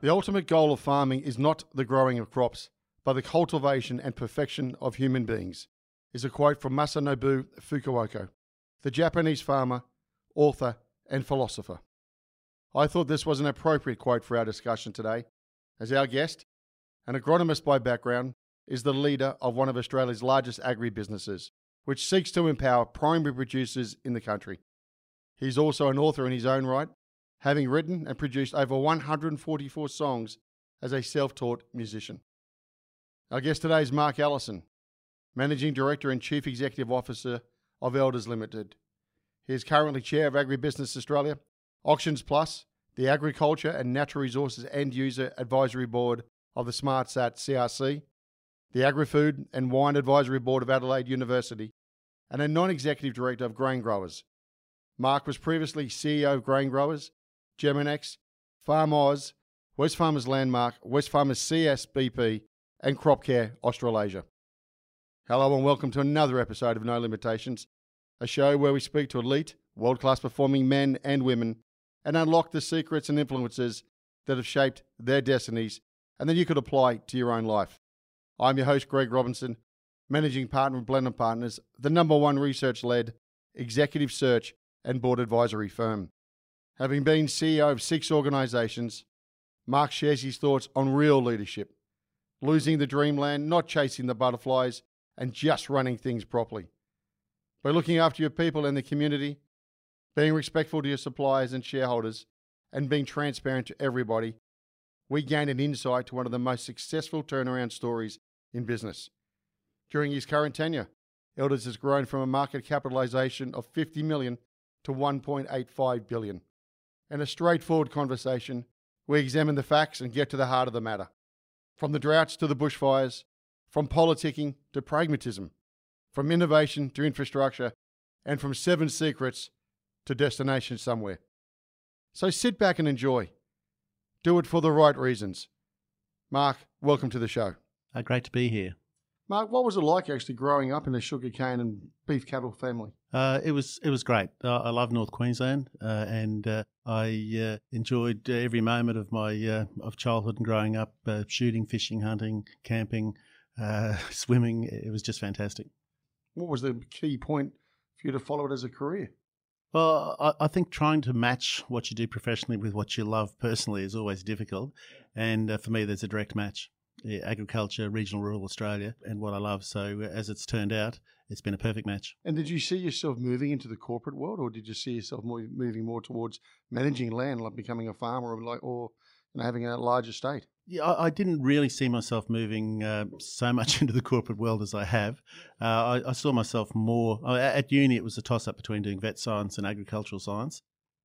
The ultimate goal of farming is not the growing of crops, but the cultivation and perfection of human beings, is a quote from Masanobu Fukuoka, the Japanese farmer, author, and philosopher. I thought this was an appropriate quote for our discussion today, as our guest, an agronomist by background, is the leader of one of Australia's largest agribusinesses, which seeks to empower primary producers in the country. He's also an author in his own right, having written and produced over 144 songs as a self taught musician. Our guest today is Mark Allison, Managing Director and Chief Executive Officer of Elders Limited. He is currently Chair of Agribusiness Australia, Auctions Plus, the Agriculture and Natural Resources End User Advisory Board of the SmartSat CRC, the Agri-Food and Wine Advisory Board of Adelaide University, and a non-executive director of Grain Growers. Mark was previously CEO of Grain Growers, Geminex, Farm Oz, Wesfarmers Landmark, Wesfarmers CSBP, and CropCare Australasia. Hello and welcome to another episode of No Limitations, a show where we speak to elite, world-class performing men and women and unlock the secrets and influences that have shaped their destinies and that you could apply to your own life. I'm your host, Greg Robinson, managing partner of Blenheim Partners, the number one research led executive search and board advisory firm. Having been CEO of six organisations, Mark shares his thoughts on real leadership, losing the dreamland, not chasing the butterflies, and just running things properly. By looking after your people and the community, being respectful to your suppliers and shareholders, and being transparent to everybody, we gained an insight to one of the most successful turnaround stories in business. During his current tenure, Elders has grown from a market capitalisation of 50 million to 1.85 billion. In a straightforward conversation, we examine the facts and get to the heart of the matter. From the droughts to the bushfires, from politicking to pragmatism, from innovation to infrastructure, and from seven secrets to destination somewhere. So sit back and enjoy. Do it for the right reasons. Mark, welcome to the show. Uh, great to be here. Mark, what was it like actually growing up in a sugarcane and beef cattle family? Uh, it was it was great. Uh, I love North Queensland, uh, and uh, I uh, enjoyed every moment of my uh, of childhood and growing up, shooting, fishing, hunting, camping, swimming. It was just fantastic. What was the key point for you to follow it as a career? Well, I, I, think trying to match what you do professionally with what you love personally is always difficult. And uh, for me, there's a direct match yeah, agriculture, regional rural Australia, and what I love. So, uh, as it's turned out, it's been a perfect match. And did you see yourself moving into the corporate world, or did you see yourself more, moving more towards managing land, like becoming a farmer, or like, or you know, having a large estate? Yeah, I, I didn't really see myself moving uh, so much into the corporate world as I have. Uh, I, I, saw myself more uh, at uni. It was a toss up between doing vet science and agricultural science,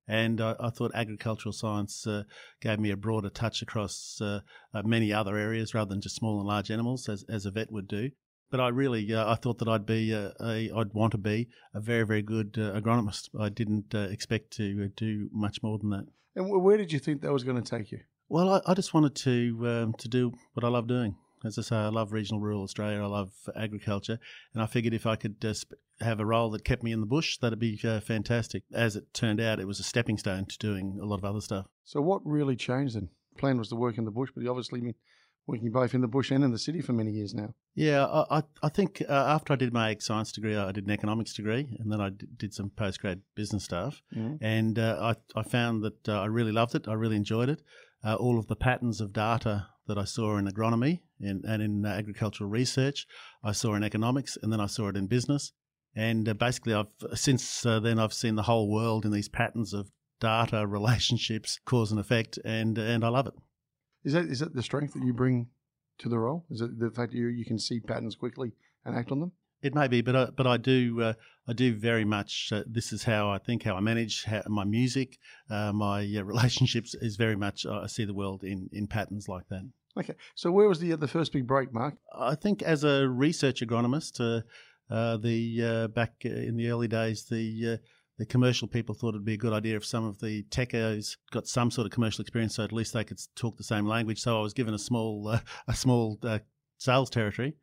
and I, I thought agricultural science uh, gave me a broader touch across uh, uh, many other areas rather than just small and large animals, as as a vet would do. But I really, I thought that I'd be, a, a, I'd want to be a very, very good agronomist. I didn't expect to do much more than that. And where did you think that was going to take you? Well, I, I just wanted to um, to do what I love doing. As I say, I love regional rural Australia. I love agriculture, and I figured if I could uh, have a role that kept me in the bush, that'd be uh, fantastic. As it turned out, it was a stepping stone to doing a lot of other stuff. So, what really changed then? The plan was to work in the bush, but you obviously been working both in the bush and in the city for many years now. Yeah, I, I think uh, after I did my ag science degree, I did an economics degree, and then I did some postgrad business stuff. Mhm. And uh, I, I found that uh, I really loved it. I really enjoyed it. Uh, all of the patterns of data that I saw in agronomy and, and in uh, agricultural research, I saw in economics, and then I saw it in business. And uh, basically, I've since uh, then I've seen the whole world in these patterns of data, relationships, cause and effect, and and I love it. Is that is that the strength that you bring to the role? Is it the fact that you you can see patterns quickly and act on them? It may be, but I, but I do uh, I do very much. Uh, this is how I think, how I manage how, my music, uh, my uh, relationships is very much. uh, I see the world in, in patterns like that. Okay, so where was the the first big break, Mark? I think as a research agronomist, uh, uh, the uh, back in the early days, the uh, the commercial people thought it'd be a good idea if some of the techos got some sort of commercial experience, so at least they could talk the same language. So I was given a small uh, a small uh, sales territory,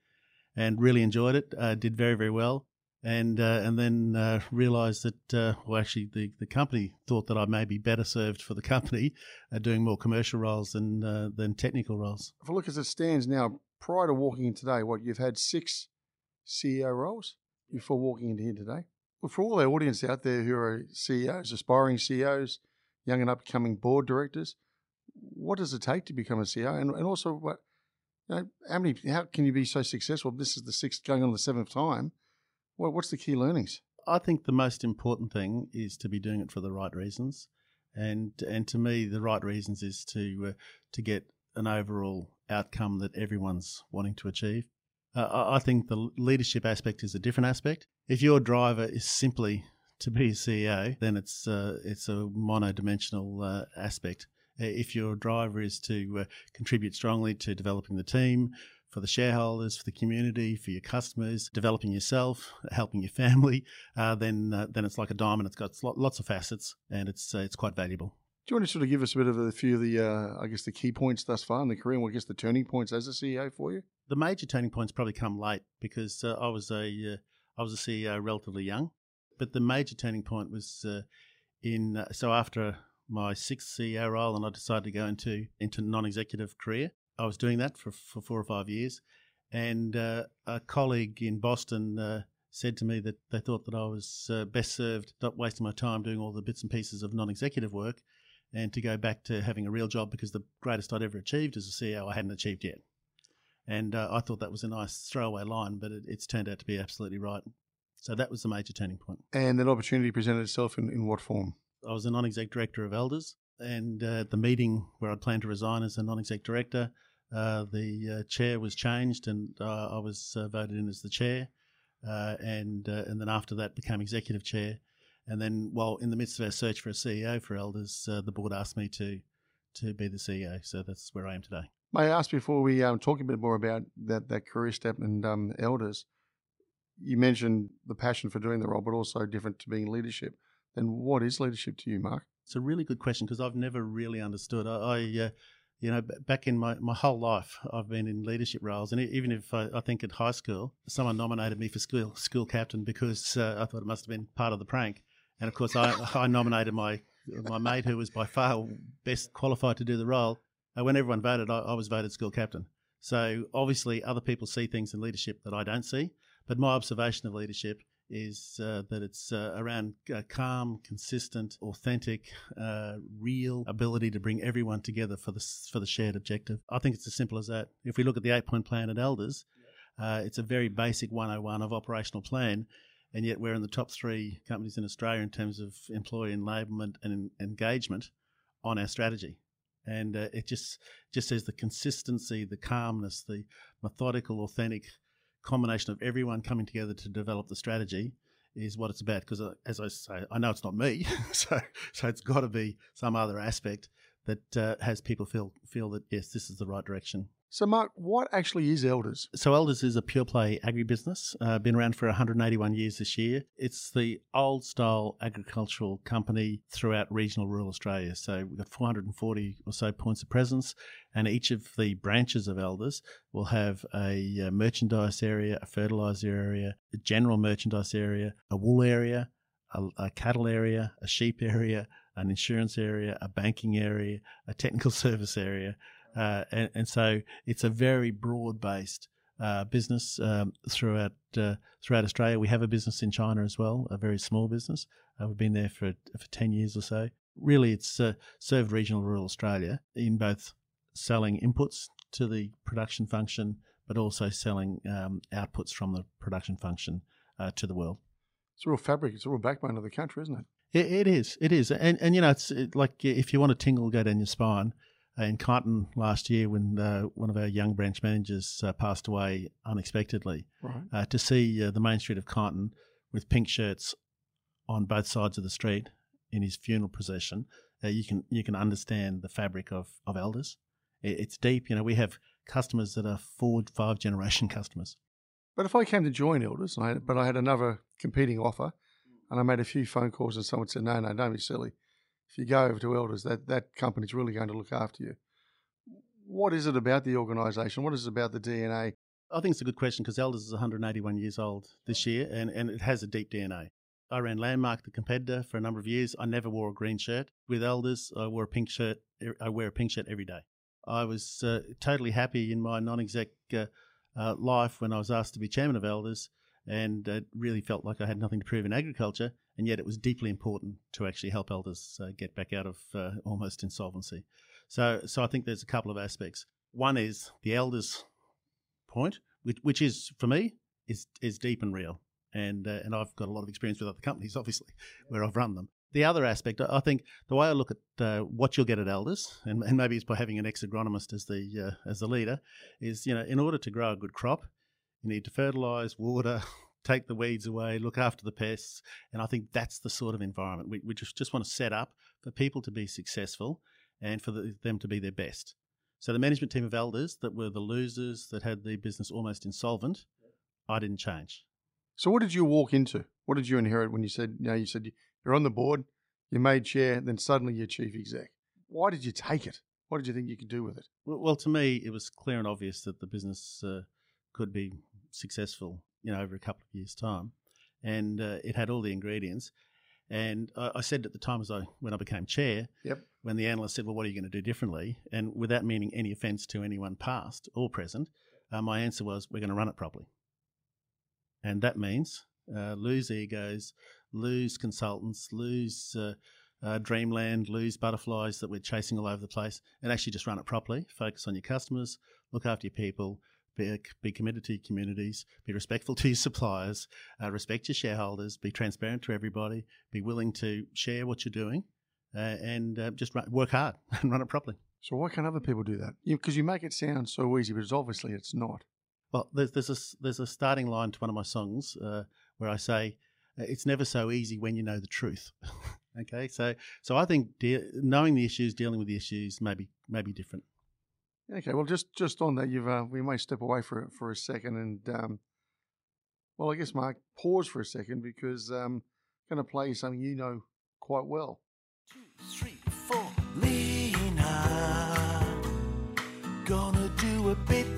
and really enjoyed it. Uh, did very very well, and uh, and then uh, realised that uh, well actually the the company thought that I may be better served for the company uh, doing more commercial roles than uh, than technical roles. If I look as it stands now, prior to walking in today, what you've had six CEO roles before walking into here today. Well, for all our audience out there who are CEOs, aspiring CEOs, young and upcoming board directors, what does it take to become a CEO? And, and also, what you know, how many? How can you be so successful? This is the sixth, going on the seventh time. What, what's the key learnings? I think the most important thing is to be doing it for the right reasons, and and to me, the right reasons is to uh, to get an overall outcome that everyone's wanting to achieve. Uh, I I think the leadership aspect is a different aspect. If your driver is simply to be a CEO, then it's uh, it's a monodimensional uh, aspect. Uh, If your driver is to uh, contribute strongly to developing the team, for the shareholders, for the community, for your customers, developing yourself, helping your family, uh, then uh, then it's like a diamond. It's got lots of facets, and it's uh, it's quite valuable. Do you want to sort of give us a bit of a few of the, uh, I guess, the key points thus far in the career, and what I guess the turning points as a CEO for you? The major turning points probably come late because uh, I was a uh, I was a CEO relatively young, but the major turning point was uh, in uh, so after my sixth CEO role, and I decided to go into into non-executive career. I was doing that for for four or five years, and uh, a colleague in Boston. Uh, Said to me that they thought that I was uh, best served not wasting my time doing all the bits and pieces of non-executive work, and to go back to having a real job because the greatest I'd ever achieved as a CEO I hadn't achieved yet. And uh, I thought that was a nice throwaway line, but it, it's turned out to be absolutely right. So that was the major turning point. And that opportunity presented itself in, in what form? I was a non exec director of Elders, and uh, at the meeting where I'd planned to resign as a non exec director, uh, the uh, chair was changed, and uh, I was uh, voted in as the chair. And and then after that, became executive chair. And then, while in the midst of our search for a CEO for Elders, the board asked me to to be the CEO. So that's where I am today. May I ask before we um, talk a bit more about that, that career step and um, elders? You mentioned the passion for doing the role, but also different to being leadership. Then, what is leadership to you, Mark? It's a really good question because I've never really understood. I, I uh, you know, back in my, my whole life, I've been in leadership roles, and even if I, I think at high school, someone nominated me for school school captain because uh, I thought it must have been part of the prank. And of course, I, I nominated my my mate, who was by far best qualified to do the role. Uh, when everyone voted, I, I was voted school captain. So obviously, other people see things in leadership that I don't see. But my observation of leadership is uh, that it's uh, around uh, calm, consistent, authentic, uh, real ability to bring everyone together for the for the shared objective. I think it's as simple as that. If we look at the eight point plan at Elders, uh, it's a very basic 101 of operational plan, and yet we're in the top three companies in Australia in terms of employee enablement and en- engagement on our strategy. And uh, it just just says the consistency, the calmness, the methodical, authentic combination of everyone coming together to develop the strategy is what it's about. Because uh, as I say, I know it's not me, so so it's got to be some other aspect that uh, has people feel feel that yes, this is the right direction. So, Mark, what actually is elders? So Elders is a pure play agribusiness. Uh, been around for 181 years this year. It's the old style agricultural company throughout regional rural Australia. So we've got 440 or so points of presence, and each of the branches of Elders will have a, uh merchandise area, a fertilizer area, a general merchandise area, a wool area, a, a cattle area, a sheep area, an insurance area, a banking area, a technical service area, Uh, and, and so it's a very broad based uh, business um, throughout uh, throughout Australia. We have a business in China as well, a very small business. Uh, we've been there for for ten years or so. Really, it's uh, served regional rural Australia in both selling inputs to the production function, but also selling um, outputs from the production function uh, to the world. It's a real fabric. It's a real backbone of the country, isn't it? It, it is. It is. And and you know, it's like if you want a tingle go down your spine uh, in Kyneton last year when uh, one of our young branch managers uh, passed away unexpectedly. Right. Uh, to see uh, the main street of Kyneton with pink shirts on both sides of the street in his funeral procession, uh, you can you can understand the fabric of of elders. It, it's deep. You know, we have customers that are four, five generation customers. But if I came to join Elders, I but I had another competing offer, and I made a few phone calls, and someone said, "No, no, don't be silly if you go over to Elders, that, that company's really going to look after you. What is it about the organisation? What is it about the DNA? I think it's a good question because Elders is 181 years old this year and, and it has a deep DNA. I ran Landmark, the competitor, for a number of years. I never wore a green shirt. With Elders, I wore a pink shirt. I wear a pink shirt every day. I was uh, totally happy in my non-exec uh, uh, life when I was asked to be chairman of Elders, and it really felt like I had nothing to prove in agriculture and yet it was deeply important to actually help elders uh, get back out of uh, almost insolvency. So, so I think there's a couple of aspects. One is the elders' point, which, which is for me is is deep and real, and uh, and I've got a lot of experience with other companies, obviously, where I've run them. The other aspect, I think, the way I look at uh, what you'll get at elders, and, and maybe it's by having an ex-agronomist as the uh, as the leader, is you know in order to grow a good crop, you need to fertilise, water, take the weeds away, look after the pests. And I think that's the sort of environment we, we just, just want to set up for people to be successful and for the, them to be their best. So the management team of elders that were the losers that had the business almost insolvent, I didn't change. So what did you walk into? What did you inherit when you said, you know, you said you're on the board, you made chair, then suddenly you're chief exec. Why did you take it? What did you think you could do with it? Well, well to me, it was clear and obvious that the business uh, could be successful you know, over a couple of years' time, and uh, it had all the ingredients. And I, I, said at the time, as I when I became chair, yep. when the analyst said, "Well, what are you going to do differently?" and without meaning any offence to anyone past or present, uh, my answer was, "We're going to run it properly." And that means uh, lose egos, lose consultants, lose uh, uh, dreamland, lose butterflies that we're chasing all over the place, and actually just run it properly. Focus on your customers, look after your people, be, be committed to your communities, be respectful to your suppliers, uh, respect your shareholders, be transparent to everybody, be willing to share what you're doing, uh, and uh, just run, work hard and run it properly. So why can't other people do that? Because you, you, make it sound so easy, but it's obviously it's not. Well, there's there's a there's a starting line to one of my songs uh, where I say, uh, "It's never so easy when you know the truth." okay, so so I think de- knowing the issues, dealing with the issues, maybe maybe different. Okay, well, just just on that, you've uh, we may step away for for a second, and um, well, I guess Mark, pause for a second because um, I'm going to play you something you know quite well. Two, three, four. Lena, gonna do a Bitcoin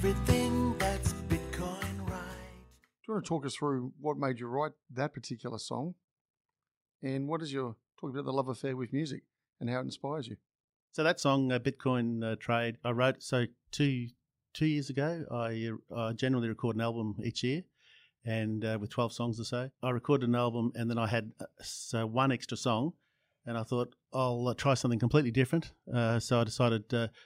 teach me everything that's you want to talk us through what made you write that particular song? And what is your talk about the love affair with music and how it inspires you? So that song, uh, Bitcoin uh, Trade, I wrote so two two years ago. I uh, generally record an album each year, and uh, with twelve songs or so, I recorded an album, and then I had uh, so one extra song, and I thought I'll uh, try something completely different. so I decided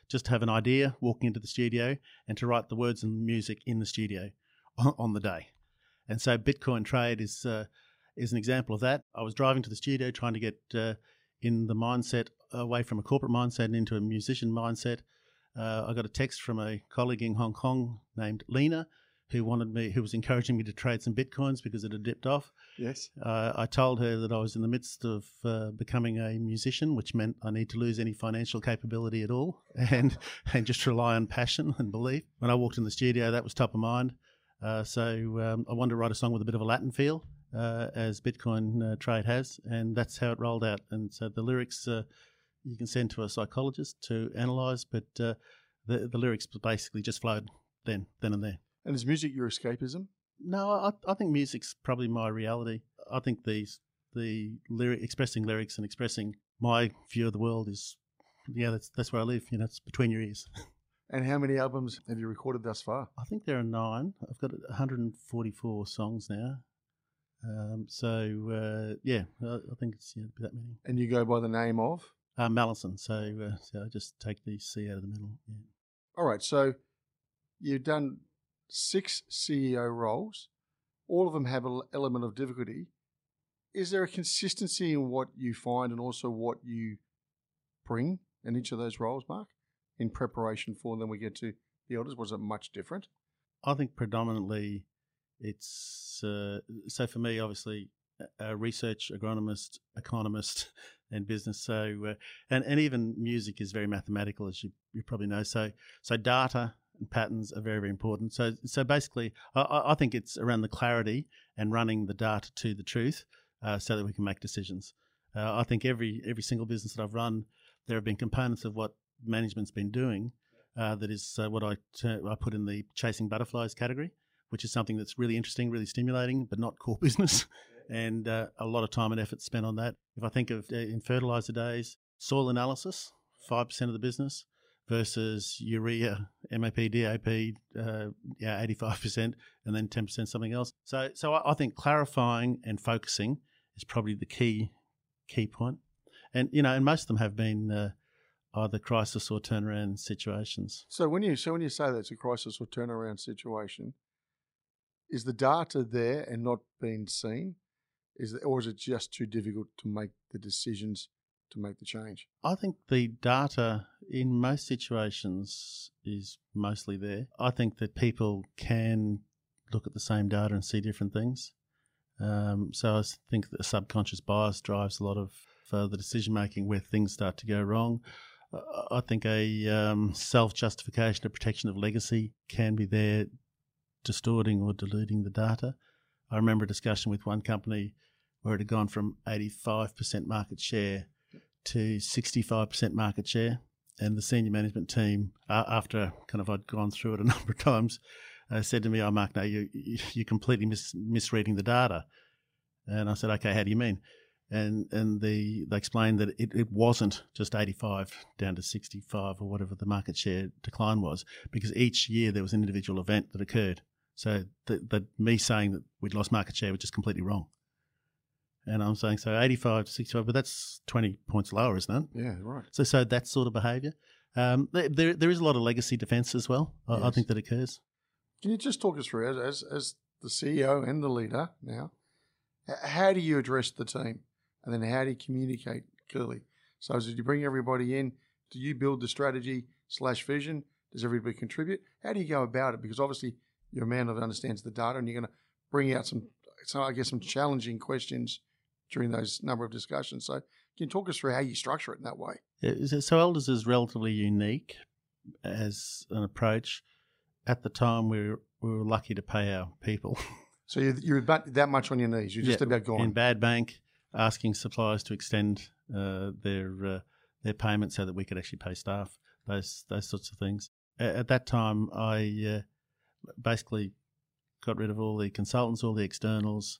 just to have an idea, walking into the studio, and to write the words and music in the studio on the day. And so Bitcoin trade is uh, is an example of that. I was driving to the studio trying to get uh, in the mindset away from a corporate mindset and into a musician mindset. Uh, I got a text from a colleague in Hong Kong named Lena, who wanted me, who was encouraging me to trade some bitcoins because it had dipped off. Yes. Uh, I told her that I was in the midst of uh, becoming a musician, which meant I need to lose any financial capability at all, and and just rely on passion and belief. When I walked in the studio, that was top of mind. Uh, so um, I wanted to write a song with a bit of a Latin feel, uh, as Bitcoin uh, trade has, and that's how it rolled out. And so the lyrics uh, you can send to a psychologist to analyse, but uh, the the lyrics basically just flowed then, then and there. And is music your escapism? No, I, I think music's probably my reality. I think these the lyric expressing lyrics and expressing my view of the world is yeah that's that's where I live. You know, it's between your ears. And how many albums have you recorded thus far? I think there are nine. I've got 144 songs now. Um, so uh, yeah, I, I think it's yeah, that many. And you go by the name of? Uh, Mallison. So uh, so I just take the C out of the middle. Yeah. All right. So you've done six CEO roles. All of them have an element of difficulty. Is there a consistency in what you find and also what you bring in each of those roles, Mark, in preparation for then We get to the elders. Was it much different? I think predominantly it's uh, so for me, obviously, a research agronomist, economist, and business. So, uh, and and even music is very mathematical, as you, you probably know. So, so data patterns are very very important. So, so basically, I, I think it's around the clarity and running the data to the truth, uh, so that we can make decisions. Uh, I think every every single business that I've run, there have been components of what management's been doing uh, that is uh, what I, I put in the chasing butterflies category, which is something that's really interesting, really stimulating, but not core business. and uh, a lot of time and effort spent on that. If I think of uh, in fertilizer days, soil analysis, 5% of the business versus urea, MAP, DAP, uh, yeah, 85%, and then 10% something else. So, so I, I think clarifying and focusing is probably the key key point. And, you know, and most of them have been uh, either crisis or turnaround situations. So when you so when you say that it's a crisis or turnaround situation, is the data there and not being seen? Is or is it just too difficult to make the decisions to make the change? I think the data in most situations is mostly there. I think that people can look at the same data and see different things. Um, so I think the subconscious bias drives a lot of uh, the decision making where things start to go wrong. I think a um, self justification, a protection of legacy can be there, distorting or diluting the data. I remember a discussion with one company where it had gone from 85% market share to 65% market share. And the senior management team, uh, after kind of I'd gone through it a number of times, uh, said to me, "Oh, Mark, no, you you're completely mis- misreading the data." And I said, "Okay, how do you mean?" and and the, they explained that it, it wasn't just 85 down to 65 or whatever the market share decline was because each year there was an individual event that occurred. So that me saying that we'd lost market share was just completely wrong. And I'm saying so 85 to 65, but that's 20 points lower, isn't it? Yeah, right. So so that sort of behaviour. Um, there there is a lot of legacy defence as well. I, yes. I think that occurs. Can you just talk us through as, as as the CEO and the leader now? How do you address the team? And then how do you communicate clearly? So as you bring everybody in, do you build the strategy slash vision? Does everybody contribute? How do you go about it? Because obviously you're a man that understands the data, and you're going to bring out some, so I guess some challenging questions during those number of discussions. So can you talk us through how you structure it in that way? So Elders is relatively unique as an approach. At the time, we were, we were lucky to pay our people. So you're, you're that much on your knees. You're just yeah, about gone. In bad bank, asking suppliers to extend uh, their uh, their payment so that we could actually pay staff. Those those sorts of things. At that time, I uh, basically got rid of all the consultants, all the externals,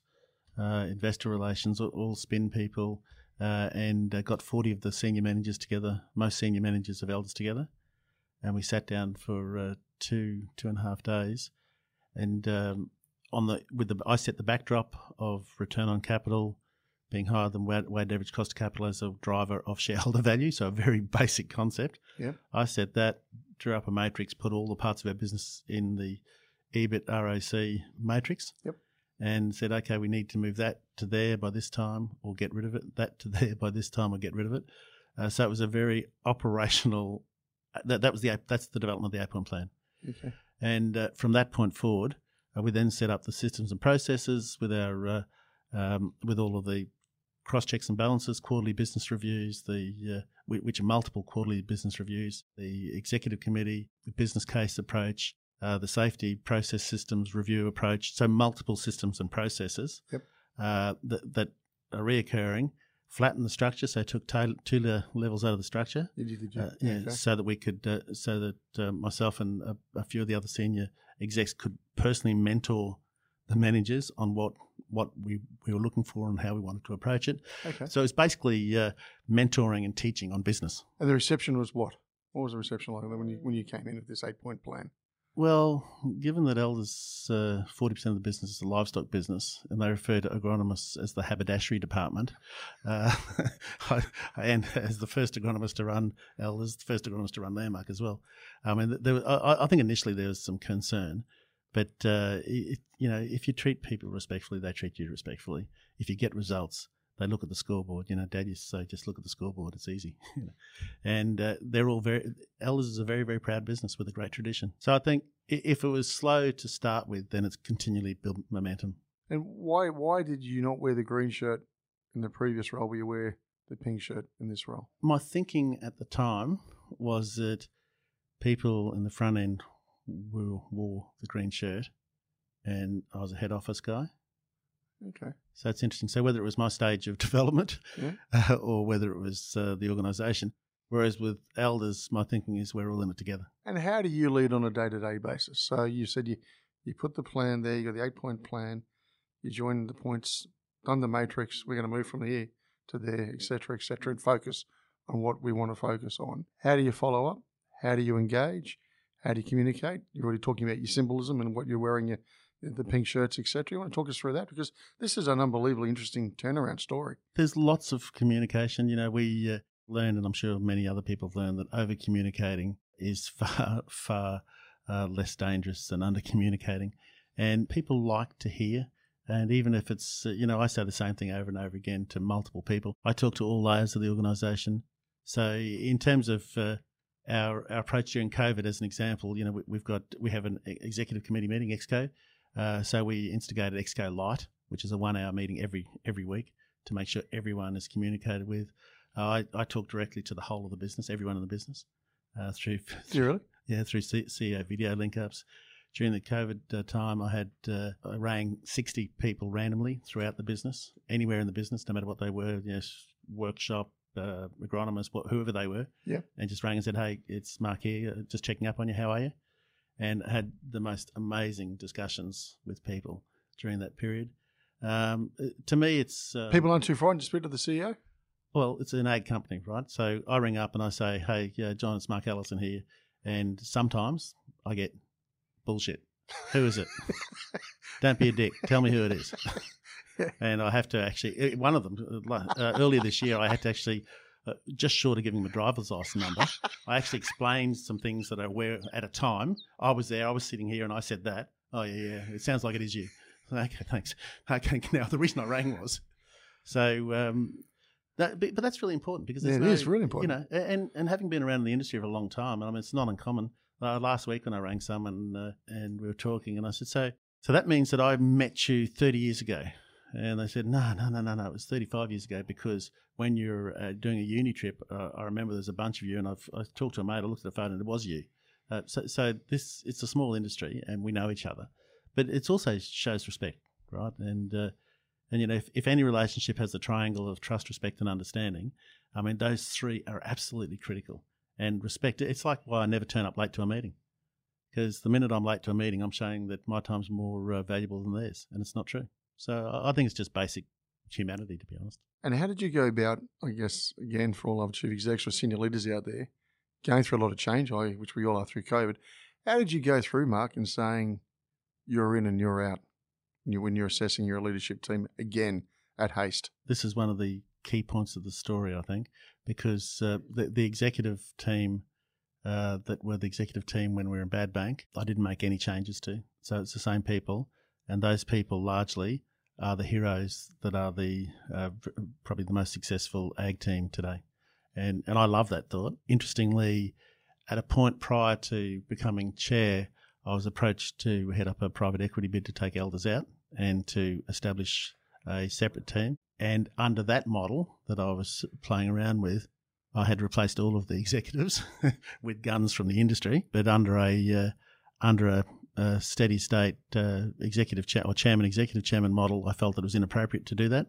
uh, investor relations, all, spin people, uh, and uh, got forty of the senior managers together, most senior managers of Elders together, and we sat down for two two and a half days, and um, on the with the I set the backdrop of return on capital being higher than weighted average cost of capital as a driver of shareholder value. So a very basic concept. Yeah. I said that, drew up a matrix, put all the parts of our business in the EBIT ROC matrix. Yep. And said, okay, we need to move that to there by this time, or get rid of it. That to there by this time, or get rid of it. Uh, so it was a very operational. That that was the that's the development of the point plan. Okay. And uh, from that point forward, uh, we then set up the systems and processes with our uh, um, with all of the cross checks and balances, quarterly business reviews, the uh, which are multiple quarterly business reviews, the executive committee, the business case approach, uh, the safety process systems review approach. So multiple systems and processes yep. uh, that, that are reoccurring. Flatten the structure, so took two levels out of the structure. Did you, did you? Uh, yeah, okay. so that we could, uh, so that uh, myself and a, a, few of the other senior execs could personally mentor the managers on what what we, we were looking for and how we wanted to approach it. Okay. So it's basically uh, mentoring and teaching on business. And the reception was what? What was the reception like when you when you came in with this eight point plan? Well, given that Elders uh, forty percent of the business is a livestock business, and they refer to agronomists as the haberdashery department, uh, and as the first agronomist to run Elders, the first agronomist to run Landmark as well. I mean, there, I, I think initially there was some concern, but uh, it, you know, if you treat people respectfully, they treat you respectfully. If you get results, they look at the scoreboard. You know, Dad used to say, "Just look at the scoreboard; it's easy." and uh, they're all very. Elders is a very, very proud business with a great tradition. So I think if it was slow to start with, then it's continually built momentum. And why why did you not wear the green shirt in the previous role? Where you wear the pink shirt in this role? My thinking at the time was that people in the front end wore the green shirt, and I was a head office guy. Okay. So it's interesting. So whether it was my stage of development Yeah. uh, or whether it was uh, the organisation, whereas with elders, my thinking is we're all in it together. And how do you lead on a day to day basis? So you said you you put the plan there. You got the eight point plan. You joined the points, done the matrix. We're going to move from here to there, etc., etc., and focus on what we want to focus on. How do you follow up? How do you engage? How do you communicate? You're already talking about your symbolism and what you're wearing, your, the pink shirts, etc. You want to talk us through that because this is an unbelievably interesting turnaround story. There's lots of communication. You know, we uh, learned, and I'm sure many other people have learned, that over communicating is far, far uh, less dangerous than under communicating. And people like to hear. And even if it's, uh, you know, I say the same thing over and over again to multiple people. I talk to all layers of the organisation. So, in terms of uh, our, our approach during COVID, as an example, you know, we, we've got we have an executive committee meeting, EXCO. Uh, so we instigated EXCO Light, which is a one-hour meeting every every week to make sure everyone is communicated with. Uh, I, I talk directly to the whole of the business, everyone in the business, uh, through really? yeah through C- CEO video link ups. During the COVID uh, time, I had uh, I rang sixty people randomly throughout the business, anywhere in the business, no matter what they were, you know, workshop, uh, agronomist, whoever they were, Yeah. and just rang and said, "Hey, it's Mark here, just checking up on you. How are you?" And had the most amazing discussions with people during that period. Um, uh, to me, it's uh, People aren't too frightened to speak to the CEO. well, it's an ag company, right? So I ring up and I say, "Hey, yeah, John, it's Mark Allison here," and sometimes I get bullshit. Who is it? Don't be a dick. Tell me who it is. and I have to actually eh, one of them uh, uh, earlier this year. I had to actually. Uh, just short of giving them a driver's license number, I actually explained some things that I wear at a time. I was there, I was sitting here, and I said that. Oh yeah, yeah. It sounds like it is you. Okay, thanks. Okay, now the reason I rang was so um, that, but, but that's really important because Yeah, it no, is really important. You know, and and having been around in the industry for a long time, I mean, it's not uncommon. Uh, last week when I rang someone uh, and we were talking, and I said, "So, so that means that I met you 30 years ago?" And they said, "No, no, no, no, no. It was 35 years ago because when you're uh, doing a uni trip, uh, I remember there's a bunch of you, and I've I talked to a mate. I looked at the phone, and it was you. Uh, so, so this it's a small industry, and we know each other, but it also shows respect, right? And uh, and you know, if, if any relationship has the triangle of trust, respect, and understanding, I mean, those three are absolutely critical. And respect, it's like why I never turn up late to a meeting. Because the minute I'm late to a meeting, I'm showing that my time's more uh, valuable than theirs. And it's not true. So I think it's just basic humanity, to be honest. And how did you go about, I guess, again, for all other chief execs or senior leaders out there, going through a lot of change, which we all are through COVID, how did you go through, Mark, in saying you're in and you're out when you're assessing your leadership team again at haste? this is one of the key points of the story, I think, because uh, the, the executive team uh, that were the executive team when we were in Bad Bank, I didn't make any changes to. So it's the same people, and those people largely are the heroes that are the uh, probably the most successful ag team today, and and I love that thought. Interestingly, at a point prior to becoming chair, I was approached to head up a private equity bid to take elders out and to establish a separate team. And under that model that I was playing around with, I had replaced all of the executives with guns from the industry, but under a uh, under a, a steady state uh, executive cha- or chairman executive chairman model, I felt that it was inappropriate to do that,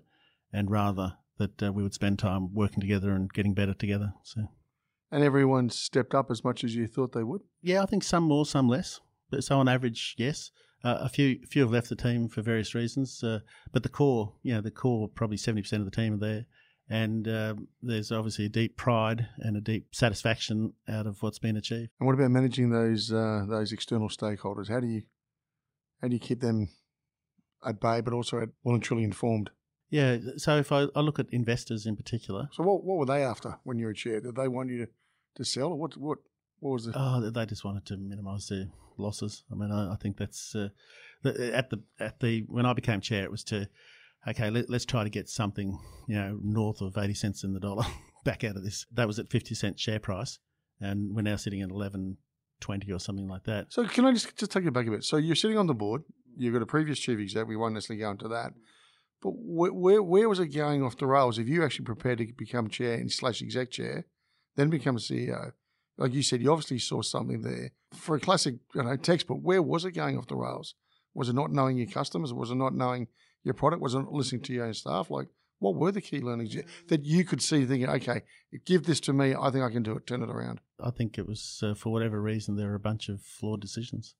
and rather that uh, we would spend time working together and getting better together. So And everyone stepped up as much as you thought they would? yeah, I think some more, some less, but so on average, yes. Uh, a few few have left the team for various reasons, uh, but the core, you know, the core, probably seventy percent of the team are there, and uh, there's obviously a deep pride and a deep satisfaction out of what's been achieved. And what about managing those uh, those external stakeholders? How do you how do you keep them at bay, but also at well and truly informed? Yeah, so if I, I look at investors in particular, So what what were they after when you were chair? Did they want you to, to sell, or what what what was the? Oh, they just wanted to minimise their losses. I mean, I, I think that's uh, at the at the when I became chair, it was to okay, let, us try to get something you know north of eighty cents in the dollar back out of this. That was at fifty cent share price, and we're now sitting at eleven twenty or something like that. So can I just just take you back a bit? So you're sitting on the board. You've got a previous chief exec. We won't necessarily go into that. But where, where, where was it going off the rails? If you actually prepared to become chair and slash exec chair, then become CEO, like you said, you obviously saw something there. For a classic you know, textbook, where was it going off the rails? Was it not knowing your customers? Was it not knowing your product? wasn't listening to your own staff? Like, what were the key learnings that you could see thinking, okay, give this to me, I think I can do it, turn it around? I think it was, uh, for whatever reason, there were a bunch of flawed decisions.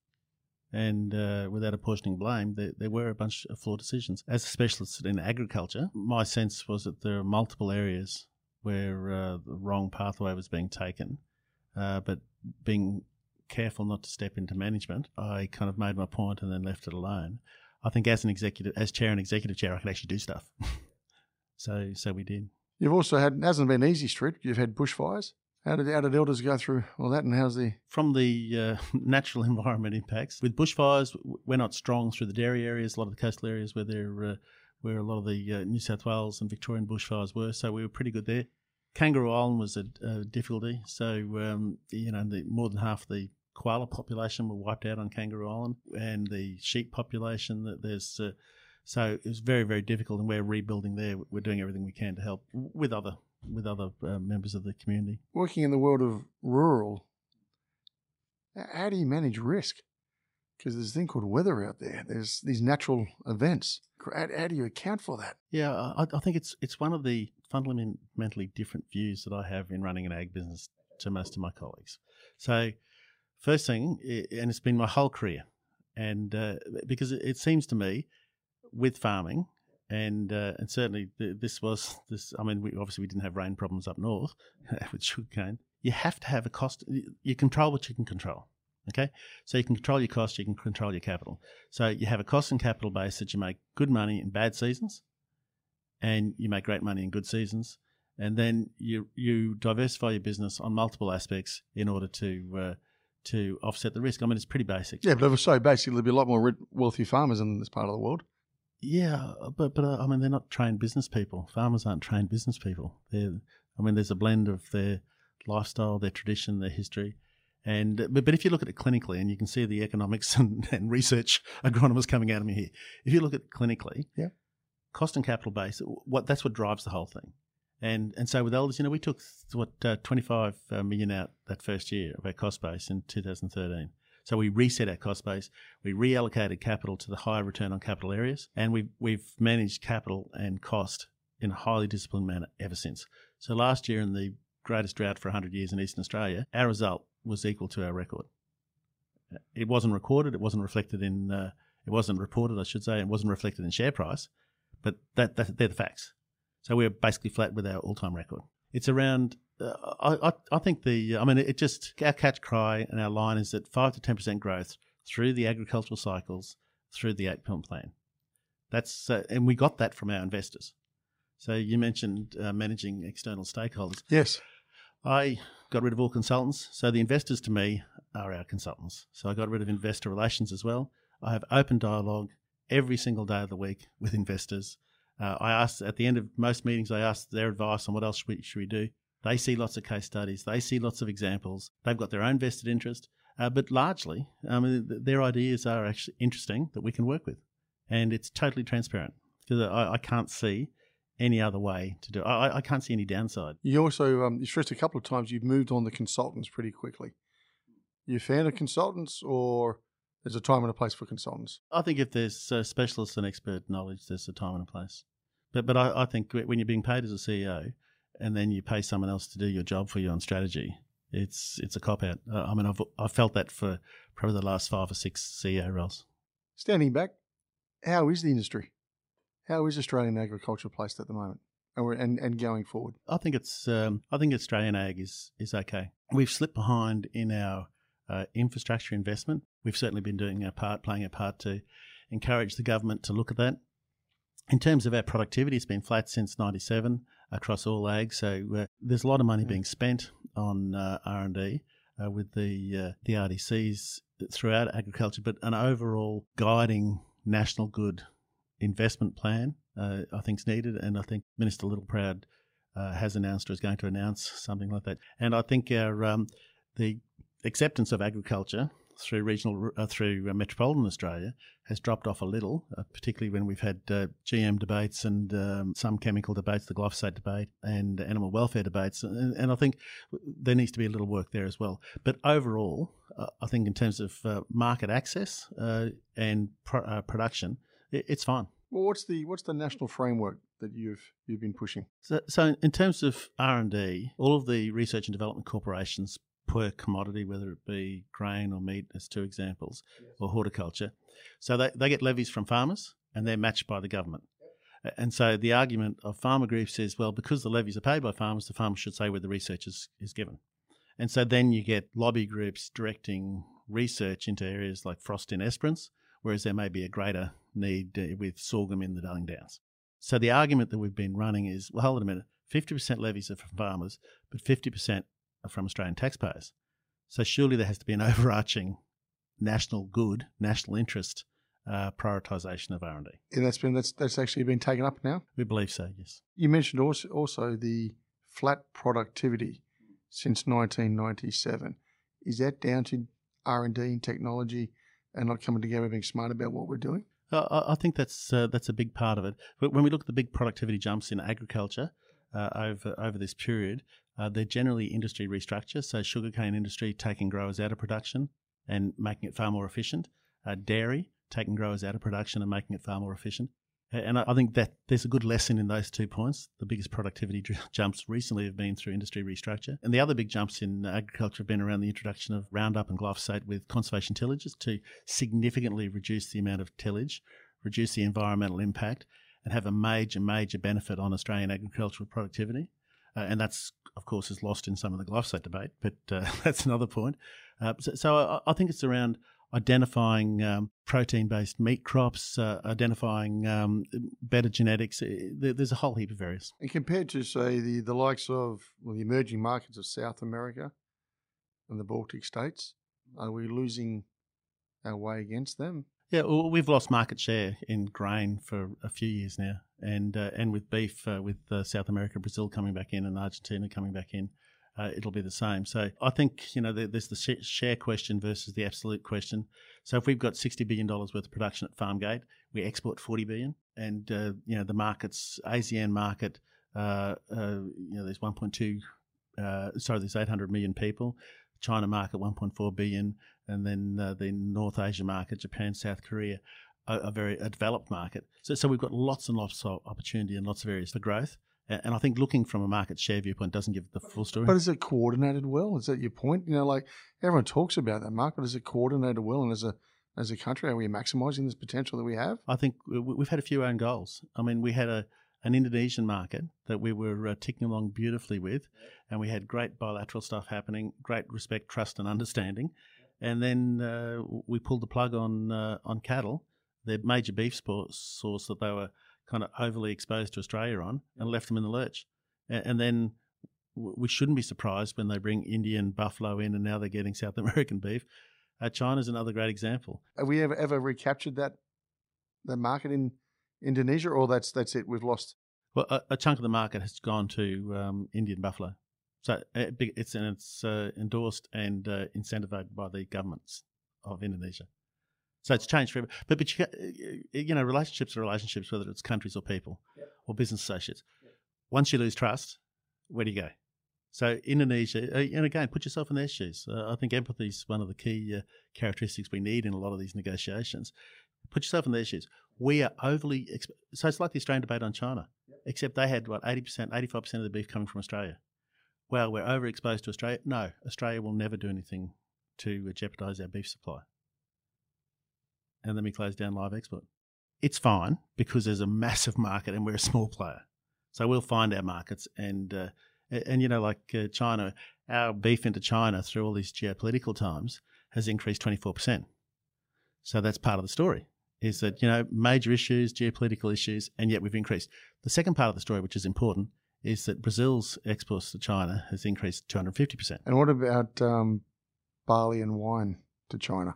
And uh, without apportioning blame, there, there, were a bunch of flawed decisions. As a specialist in agriculture, my sense was that there are multiple areas where uh, the wrong pathway was being taken. Uh, but being careful not to step into management, I kind of made my point and then left it alone. I think as an executive, as chair and executive chair, I could actually do stuff. so, so we did. You've also had, it hasn't been easy, Street. You've had bushfires. How did, how did elders go through all that, and how's the from the uh, natural environment impacts with bushfires? We're not strong through the dairy areas, a lot of the coastal areas where there uh, where a lot of the uh, New South Wales and Victorian bushfires were. So we were pretty good there. Kangaroo Island was a, a difficulty. So um, you know, the, more than half the koala population were wiped out on Kangaroo Island, and the sheep population. That there's uh, so it was very very difficult, and we're rebuilding there. We're doing everything we can to help with other with other uh, members of the community. Working in the world of rural, how do you manage risk? Because there's a thing called weather out there. There's these natural events. How, how do you account for that? Yeah, I, I, think it's it's one of the fundamentally different views that I have in running an ag business to most of my colleagues. So, first thing, and it's been my whole career, and uh, because it seems to me, with farming, and uh, and certainly this was this. I mean, we, obviously we didn't have rain problems up north with sugarcane. You have to have a cost. You control what you can control. Okay, so you can control your cost, you can control your capital. So you have a cost and capital base that you make good money in bad seasons, and you make great money in good seasons, and then you you diversify your business on multiple aspects in order to uh, to offset the risk. I mean, it's pretty basic. Yeah, but if it's so basic, there'll be a lot more wealthy farmers in this part of the world. Yeah, but but uh, I mean they're not trained business people. Farmers aren't trained business people. They're, I mean, there's a blend of their lifestyle, their tradition, their history, and but, but if you look at it clinically, and you can see the economics and, and research agronomists coming out of me here. If you look at it clinically, yeah, cost and capital base, what that's what drives the whole thing. And and so with elders, you know, we took what uh, 25 uh, out that first year of our cost base in 2013. So we reset our cost base, we reallocated capital to the higher return on capital areas, and we've, we've managed capital and cost in a highly disciplined manner ever since. So last year, in the greatest drought for 100 years in Eastern Australia, our result was equal to our record. It wasn't recorded, it wasn't reflected in, uh, it wasn't reported, I should say, it wasn't reflected in share price, but that, that they're the facts. So we're basically flat with our all-time record. It's around uh, I, I think the I mean it just our catch cry and our line is that five to ten percent growth through the agricultural cycles through the eight point plan. That's uh, and we got that from our investors. So you mentioned uh, managing external stakeholders. Yes, I got rid of all consultants. So the investors to me are our consultants. So I got rid of investor relations as well. I have open dialogue every single day of the week with investors. Uh, I ask at the end of most meetings, I ask their advice on what else should we, should we do. They see lots of case studies. They see lots of examples. They've got their own vested interest. Uh, but largely, their ideas are actually interesting that we can work with. And it's totally transparent because I, I can't see any other way to do it. I, I can't see any downside. You also, um, you stressed a couple of times you've moved on the consultants pretty quickly. You found a consultants or there's a time and a place for consultants? I think if there's uh, specialist and expert knowledge, there's a time and a place. But but I, I think when you're being paid as a CEO, and then you pay someone else to do your job for you on strategy, it's it's a cop out. Uh, I mean, I've I've felt that for probably the last five or six CEO roles. Standing back, how is the industry? How is Australian agriculture placed at the moment, and and going forward? I think it's um, I think Australian ag is is okay. We've slipped behind in our uh, infrastructure investment. We've certainly been doing our part, playing our part to encourage the government to look at that. In terms of our productivity, it's been flat since '97 across all ag. So uh, there's a lot of money being spent on uh, R and D uh, with the uh, the RDCs throughout agriculture, but an overall guiding national good investment plan uh, I think is needed, and I think Minister Littleproud uh, has announced or is going to announce something like that. And I think our um, the acceptance of agriculture through regional uh, through uh, metropolitan Australia has dropped off a little, uh, particularly when we've had uh, GM debates and um, some chemical debates, the glyphosate debate and animal welfare debates, and, and, I think there needs to be a little work there as well. But overall, uh, I think in terms of uh, market access and pro- production, it, it's fine. Well, what's the what's the national framework that you've you've been pushing? So, so in terms of R and D, all of the research and development corporations per commodity, whether it be grain or meat, as two examples, yes. or horticulture. So they, they get levies from farmers and they're matched by the government. Yep. And so the argument of farmer groups is, well, because the levies are paid by farmers, the farmers should say where the research is, is given. And so then you get lobby groups directing research into areas like frost in Esperance, whereas there may be a greater need uh, with sorghum in the Darling Downs. So the argument that we've been running is, well, hold on a minute, 50% levies are from farmers, but 50% from Australian taxpayers. So surely there has to be an overarching national good, national interest uh, prioritisation of R and D. And that's been that's that's actually been taken up now. We believe so. Yes. You mentioned also also the flat productivity since 1997. Is that down to R and D and technology and not coming together, being smart about what we're doing? Uh, I think that's uh, that's a big part of it. But when we look at the big productivity jumps in agriculture uh, over over this period, uh, they're generally industry restructure, so sugarcane industry taking growers out of production and making it far more efficient. Uh, dairy taking growers out of production and making it far more efficient. And I think that there's a good lesson in those two points. The biggest productivity jumps recently have been through industry restructure. And the other big jumps in agriculture have been around the introduction of Roundup and glyphosate with conservation tillages to significantly reduce the amount of tillage, reduce the environmental impact, and have a major, major benefit on Australian agricultural productivity. Uh, and that's of course, is lost in some of the glyphosate debate, but uh, that's another point. Uh, so, so I, I, think it's around identifying um, protein-based meat crops, uh, identifying um, better genetics. There's a whole heap of areas. And compared to, say, the, the likes of well, the emerging markets of South America and the Baltic states, are we losing our way against them? Yeah, well, we've lost market share in grain for a few years now, and uh, and with beef, uh, with uh, South America, Brazil coming back in, and Argentina coming back in, uh, it'll be the same. So I think you know there's the share question versus the absolute question. So if we've got sixty billion dollars worth of production at Farmgate, we export forty billion, and uh, you know the markets, ASEAN market, uh, you know there's one point two, sorry, there's eight hundred million people. China market 1.4 billion, and then uh, the North Asia market, Japan, South Korea, a, a very a developed market. So, so we've got lots and lots of opportunity and lots of areas for growth. And I think looking from a market share viewpoint doesn't give the full story. But is it coordinated well? Is that your point? You know, like everyone talks about that market. Is it coordinated well? And as a as a country, are we maximising this potential that we have? I think we've had a few own goals. I mean, we had a an Indonesian market that we were uh, ticking along beautifully with, and we had great bilateral stuff happening, great respect, trust, and understanding. And then uh, we pulled the plug on uh, on cattle, their major beef source that they were kind of overly exposed to Australia on, and left them in the lurch. And, and then we shouldn't be surprised when they bring Indian buffalo in, and now they're getting South American beef. Uh, China's another great example. Have we ever ever recaptured that that market in Indonesia, or that's that's it. We've lost. Well, a, a chunk of the market has gone to um, Indian buffalo, so it's and it's uh, endorsed and uh, incentivized by the governments of Indonesia. So it's changed forever. But but you, you know, relationships are relationships, whether it's countries or people yep. or business associates. Yep. Once you lose trust, where do you go? So Indonesia, uh, and again, put yourself in their shoes. Uh, I think empathy is one of the key uh, characteristics we need in a lot of these negotiations. Put yourself in their shoes. We are overly exp- so it's like the Australian debate on China, yep. except they had what eighty percent, eighty five percent of the beef coming from Australia. Well, we're overexposed to Australia. No, Australia will never do anything to jeopardise our beef supply. and then we close down live export. It's fine because there's a massive market and we're a small player. So we'll find our markets and uh, and you know like uh, China, our beef into China through all these geopolitical times has increased 24%. So that's part of the story is that you know major issues, geopolitical issues, and yet we've increased. The second part of the story, which is important, is that Brazil's exports to China has increased 250%. And what about um, barley and wine to China?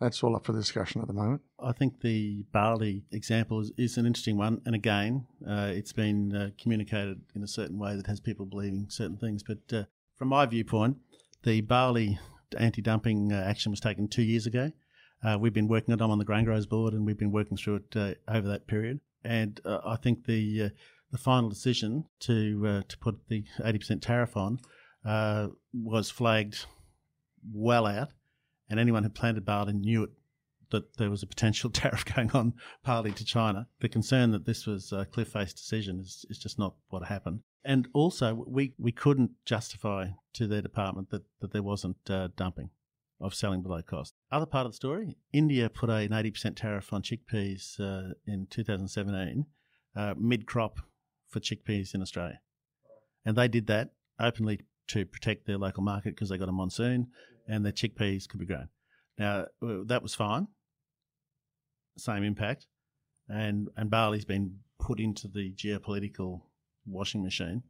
That's all up for discussion at the moment. I think the barley example is, is an interesting one. And again, uh, it's been uh, communicated in a certain way that has people believing certain things. But uh, from my viewpoint, the barley anti dumping uh, action was taken two years ago. Uh, we've been working on it. I'm on the Grain Growers Board and we've been working through it uh, over that period. And I think the the final decision to to put the 80% tariff on was flagged well out and anyone who planted barley knew it that there was a potential tariff going on partly to China. The concern that this was a cliff-face decision is, is just not what happened. And also, we, we couldn't justify to their department that, that there wasn't uh, dumping of selling below cost. Other part of the story, India put an 80% tariff on chickpeas uh, in 2017, uh, mid-crop for chickpeas in Australia. And they did that openly to protect their local market because they got a monsoon and their chickpeas could be grown. Now that was fine, same impact, and and barley's been put into the geopolitical washing machine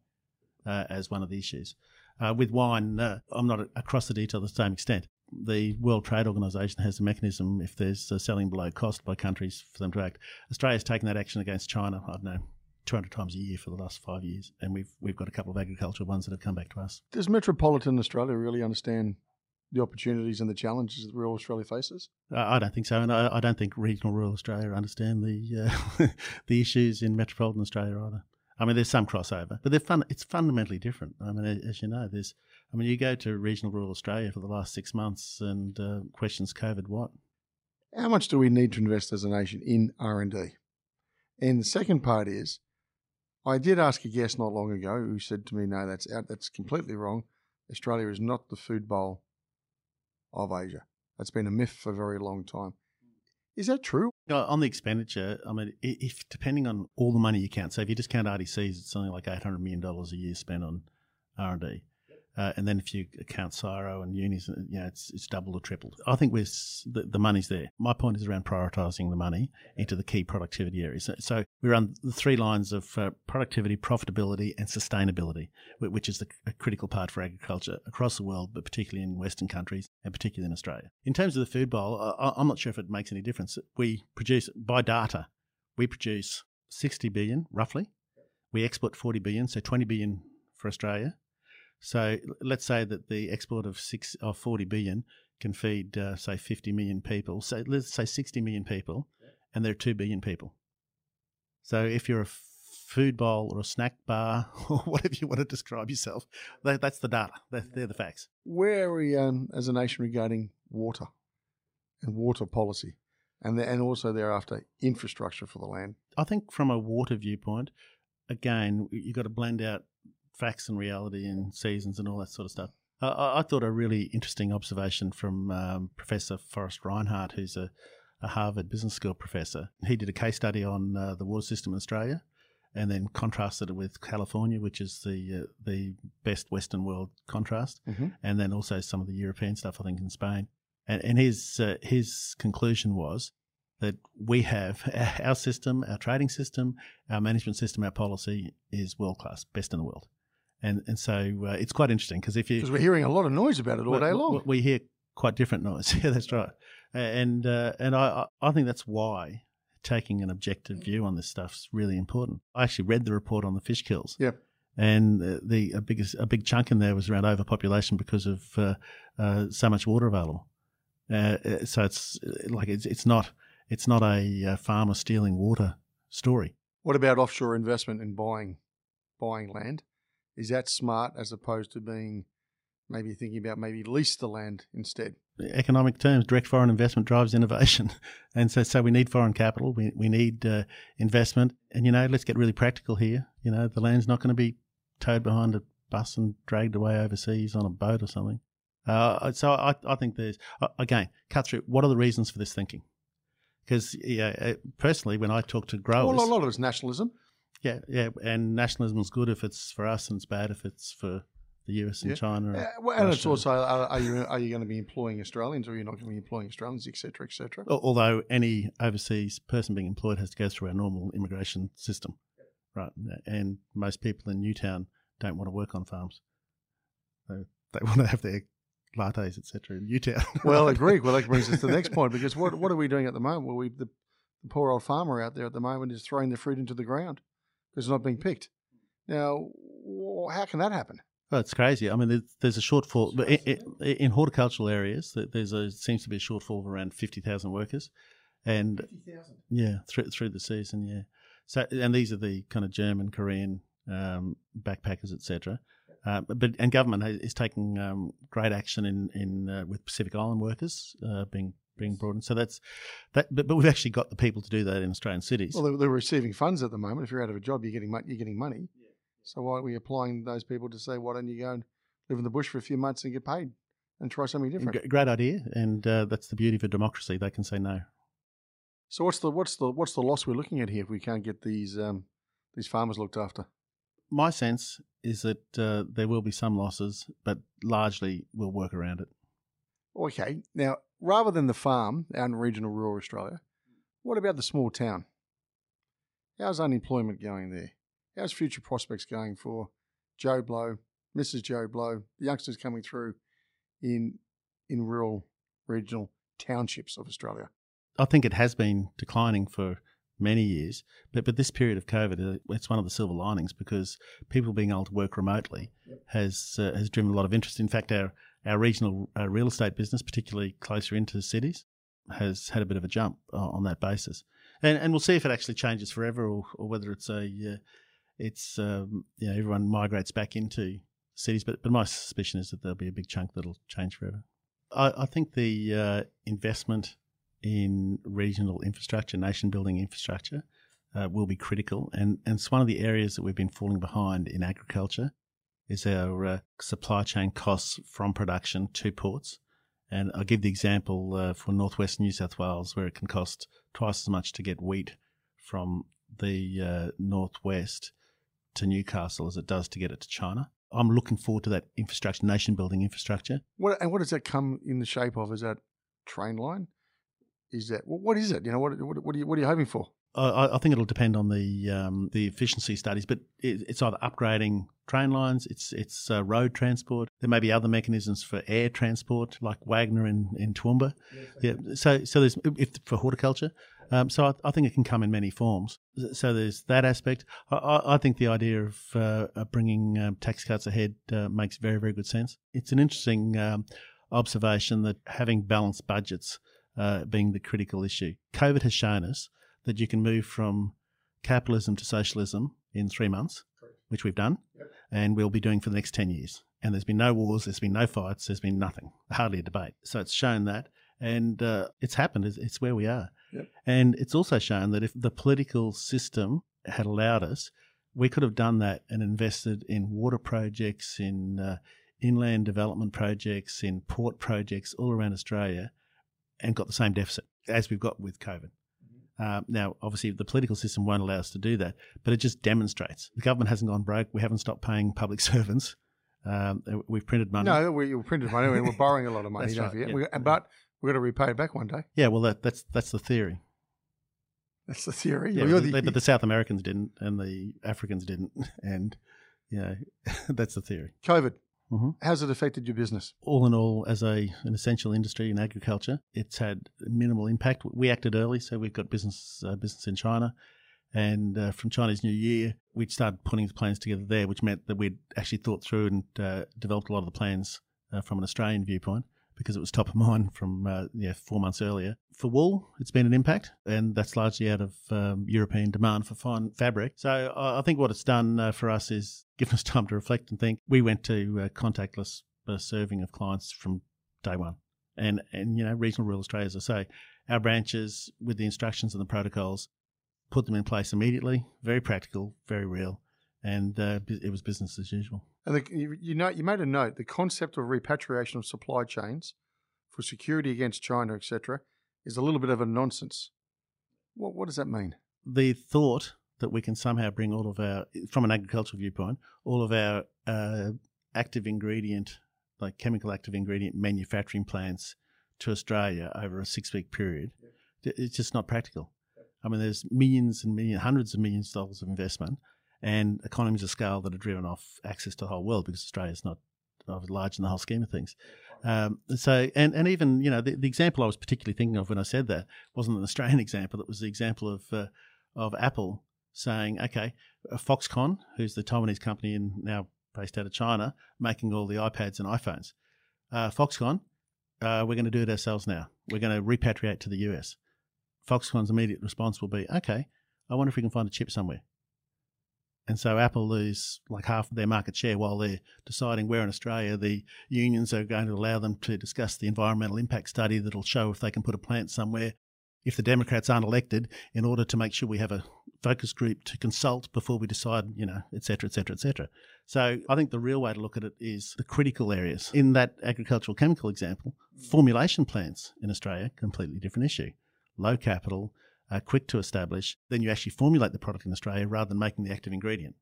uh, as one of the issues. Uh, with wine, uh, I'm not across the detail to the same extent. The World Trade Organization has a mechanism if there's selling below cost by countries for them to act. Australia's taken that action against China. I don't know 200 times a year for the last five years, and we've we've got a couple of agricultural ones that have come back to us. Does metropolitan Australia really understand the opportunities and the challenges that rural Australia faces? Uh, I don't think so, and I, I, don't think regional rural Australia understand the uh, the issues in metropolitan Australia either. I mean, there's some crossover, but they're fun. It's fundamentally different. I mean, as you know, there's. I mean, you go to regional rural Australia for the last six months and uh, questions COVID what. How much do we need to invest as a nation in R and D? And the second part is, I did ask a guest not long ago who said to me, "No, that's out. That's completely wrong. Australia is not the food bowl of Asia. That's been a myth for a very long time. Is that true? On the expenditure, I mean, if depending on all the money you count, so if you just count RDCs, it's something like eight hundred million dollars a year spent on R and D. Uh, and then if you count CSIRO and unis, uh, you know, it's, it's doubled or tripled. I think we're, the, the money's there. My point is around prioritising the money into the key productivity areas. So, so we run the three lines of uh, productivity, profitability, and sustainability, which is the critical part for agriculture across the world, but particularly in Western countries and particularly in Australia. In terms of the food bowl, I, I'm not sure if it makes any difference. We produce, by data, we produce 60 billion roughly. We export 40 billion, so 20 billion for Australia so let's say that the export of six of forty billion can feed, uh, say, fifty million people. So let's say sixty million people, and there are two billion people. So if you're a food bowl or a snack bar or whatever you want to describe yourself, that, that's the data. They're, they're, the facts. Where are we um, as a nation regarding water and water policy, and the, and also thereafter infrastructure for the land? I think from a water viewpoint, again, you've got to blend out facts and reality and seasons and all that sort of stuff. I, I thought a really interesting observation from um, Professor Forest Reinhardt, who's a, a, Harvard Business School professor. He did a case study on uh, the water system in Australia, and then contrasted it with California, which is the uh, the best Western world contrast, mm-hmm. and then also some of the European stuff, I think, in Spain. And, and his uh, his conclusion was that we have our system, our trading system, our management system, our policy is world class, best in the world and and so uh, it's quite interesting because if you because we're hearing a lot of noise about it all day long. We hear quite different noise. yeah, that's right. And uh, and I I think that's why taking an objective view on this stuff is really important. I actually read the report on the fish kills. Yep. And the a big a big chunk in there was around overpopulation because of uh, uh, so much water available. Uh, uh, so it's like it's it's not it's not a farmer stealing water story. What about offshore investment in buying buying land? Is that smart as opposed to being maybe thinking about maybe lease the land instead? Economic terms, direct foreign investment drives innovation, and so so we need foreign capital. We we need uh, investment, and you know, let's get really practical here. You know, the land's not going to be towed behind a bus and dragged away overseas on a boat or something. Uh, so I, I think there's again cut through. What are the reasons for this thinking? Because yeah, uh, personally, when I talk to growers, Well, a lot of it's nationalism. Yeah, yeah, and nationalism is good if it's for us, and it's bad if it's for the US and Yeah. China. Uh, and well, and it's also are, are you are you going to be employing Australians or are you not going to be employing Australians, etc., etc. Al- Although any overseas person being employed has to go through our normal immigration system, right? And most people in Newtown don't want to work on farms. They, they want to have their lattes, etc. in Newtown. Well, agreed. Well, that brings us to the next point because what what are we doing at the moment? Well, we the, the poor old farmer out there at the moment is throwing the fruit into the ground because it's not being picked. Now, how can that happen? Well, it's crazy. I mean, there's, a shortfall but in, horticultural areas. th- There's a seems to be a shortfall of around fifty thousand workers, and yeah, through through the season, yeah. So, and these are the kind of German, Korean um, backpackers, etc. Uh, but and government is taking um, great action in in uh, with Pacific Island workers uh, being being brought in. So that's that. But, but we've actually got the people to do that in Australian cities. Well, they're, they're receiving funds at the moment. If you're out of a job, you're getting you're getting money. So why are we applying those people to say, why don't you go and live in the bush for a few months and get paid and try something different? G- great idea, and uh, that's the beauty of a democracy. They can say no. So what's the what's the what's the loss we're looking at here if we can't get these um, these farmers looked after? my sense is that uh, there will be some losses, but largely we'll work around it. Okay, now rather than the farm out in regional rural Australia, what about the small town? How's unemployment going there? How's future prospects going for Joe Blow, Mrs. Joe Blow, the youngsters coming through in in rural regional townships of Australia? I think it has been declining for many years, but but this period of COVID, uh, it's one of the silver linings because people being able to work remotely has uh, has driven a lot of interest. In fact, our our regional uh, real estate business, particularly closer into cities, has had a bit of a jump uh, on that basis, and and we'll see if it actually changes forever or, or whether it's a uh, it's um, you know everyone migrates back into cities. But but my suspicion is that there'll be a big chunk that'll change forever. I, I think the uh, investment in regional infrastructure, nation building infrastructure, uh, will be critical. And, and it's one of the areas that we've been falling behind in agriculture is our uh, supply chain costs from production to ports. And I'll give the example uh, for northwest New South Wales, where it can cost twice as much to get wheat from the uh, northwest to Newcastle as it does to get it to China. I'm looking forward to that infrastructure, nation building infrastructure. What and what does that come in the shape of? Is that train line? Is that what, is it? You know what, what what are you what are you hoping for? I, I think it'll depend on the um, the efficiency studies, but it, it's either upgrading train lines, it's it's uh, road transport. There may be other mechanisms for air transport, like Wagner in in Toowoomba. Yeah, so so there's if for horticulture. Um, so I, I think it can come in many forms. So there's that aspect. I, I think the idea of uh, uh, bringing um, tax cuts ahead uh, makes very very good sense. It's an interesting um, observation that having balanced budgets uh, being the critical issue. COVID has shown us that you can move from capitalism to socialism in three months, which we've done, and we'll be doing for the next 10 years. And there's been no wars, there's been no fights, there's been nothing, hardly a debate. So it's shown that, and uh, it's happened, it's, it's where we are. Yep. And it's also shown that if the political system had allowed us, we could have done that and invested in water projects, in uh, inland development projects, in port projects all around Australia, and got the same deficit as we've got with COVID. Uh, now, obviously, the political system won't allow us to do that, but it just demonstrates the government hasn't gone broke. We haven't stopped paying public servants. Um, we've printed money. No, we printed money and we're borrowing a lot of money. That's don't right, forget. yeah. We, but we're going to repay it back one day. Yeah, well, that, that's that's the theory. That's the theory. Yeah, You're but, the- the, but the South Americans didn't, and the Africans didn't, and you know, that's the theory. COVID. Mhm. How's it affected your business? all in all, as a an essential industry in agriculture, it's had minimal impact. We acted early, so we've got business uh, business in China, and uh, from Chinese New Year, we'd started putting the plans together there, which meant that we'd actually thought through and uh, developed a lot of the plans uh, from an Australian viewpoint because it was top of mind from uh, yeah four months earlier. For wool, it's been an impact, and that's largely out of um, European demand for fine fabric. So I think what it's done uh, for us is given us time to reflect and think. We went to uh, contactless uh, serving of clients from day one, and and you know regional rural Australia, as I say, our branches with the instructions and the protocols, put them in place immediately. Very practical, very real, and uh, it was business as usual. And the, you, you know, you made a note. The concept of repatriation of supply chains for security against China, etc., is a little bit of a nonsense. What, what does that mean? The thought that we can somehow bring all of our, from an agricultural viewpoint, all of our uh, active ingredient, like chemical active ingredient manufacturing plants to Australia over a six week period, it's just not practical. I mean, there's millions and millions, hundreds of millions of dollars of investment and economies of scale that are driven off access to the whole world because Australia's not large in the whole scheme of things. Um, so, and, and even, you know, the, the, example I was particularly thinking of when I said that wasn't an Australian example. It was the example of, uh, of Apple saying, okay, Foxconn, who's the Taiwanese company and now based out of China, making all the iPads and iPhones. Uh, Foxconn, uh, we're going to do it ourselves now. We're going to repatriate to the US. Foxconn's immediate response will be, okay, I wonder if we can find a chip somewhere. And so Apple lose like half of their market share while they're deciding where in Australia the unions are going to allow them to discuss the environmental impact study that'll show if they can put a plant somewhere if the Democrats aren't elected in order to make sure we have a focus group to consult before we decide, you know, et cetera, et cetera, et cetera. So I think the real way to look at it is the critical areas. In that agricultural chemical example, mm. formulation plants in Australia, completely different issue. Low capital, uh, quick to establish, then you actually formulate the product in Australia rather than making the active ingredient.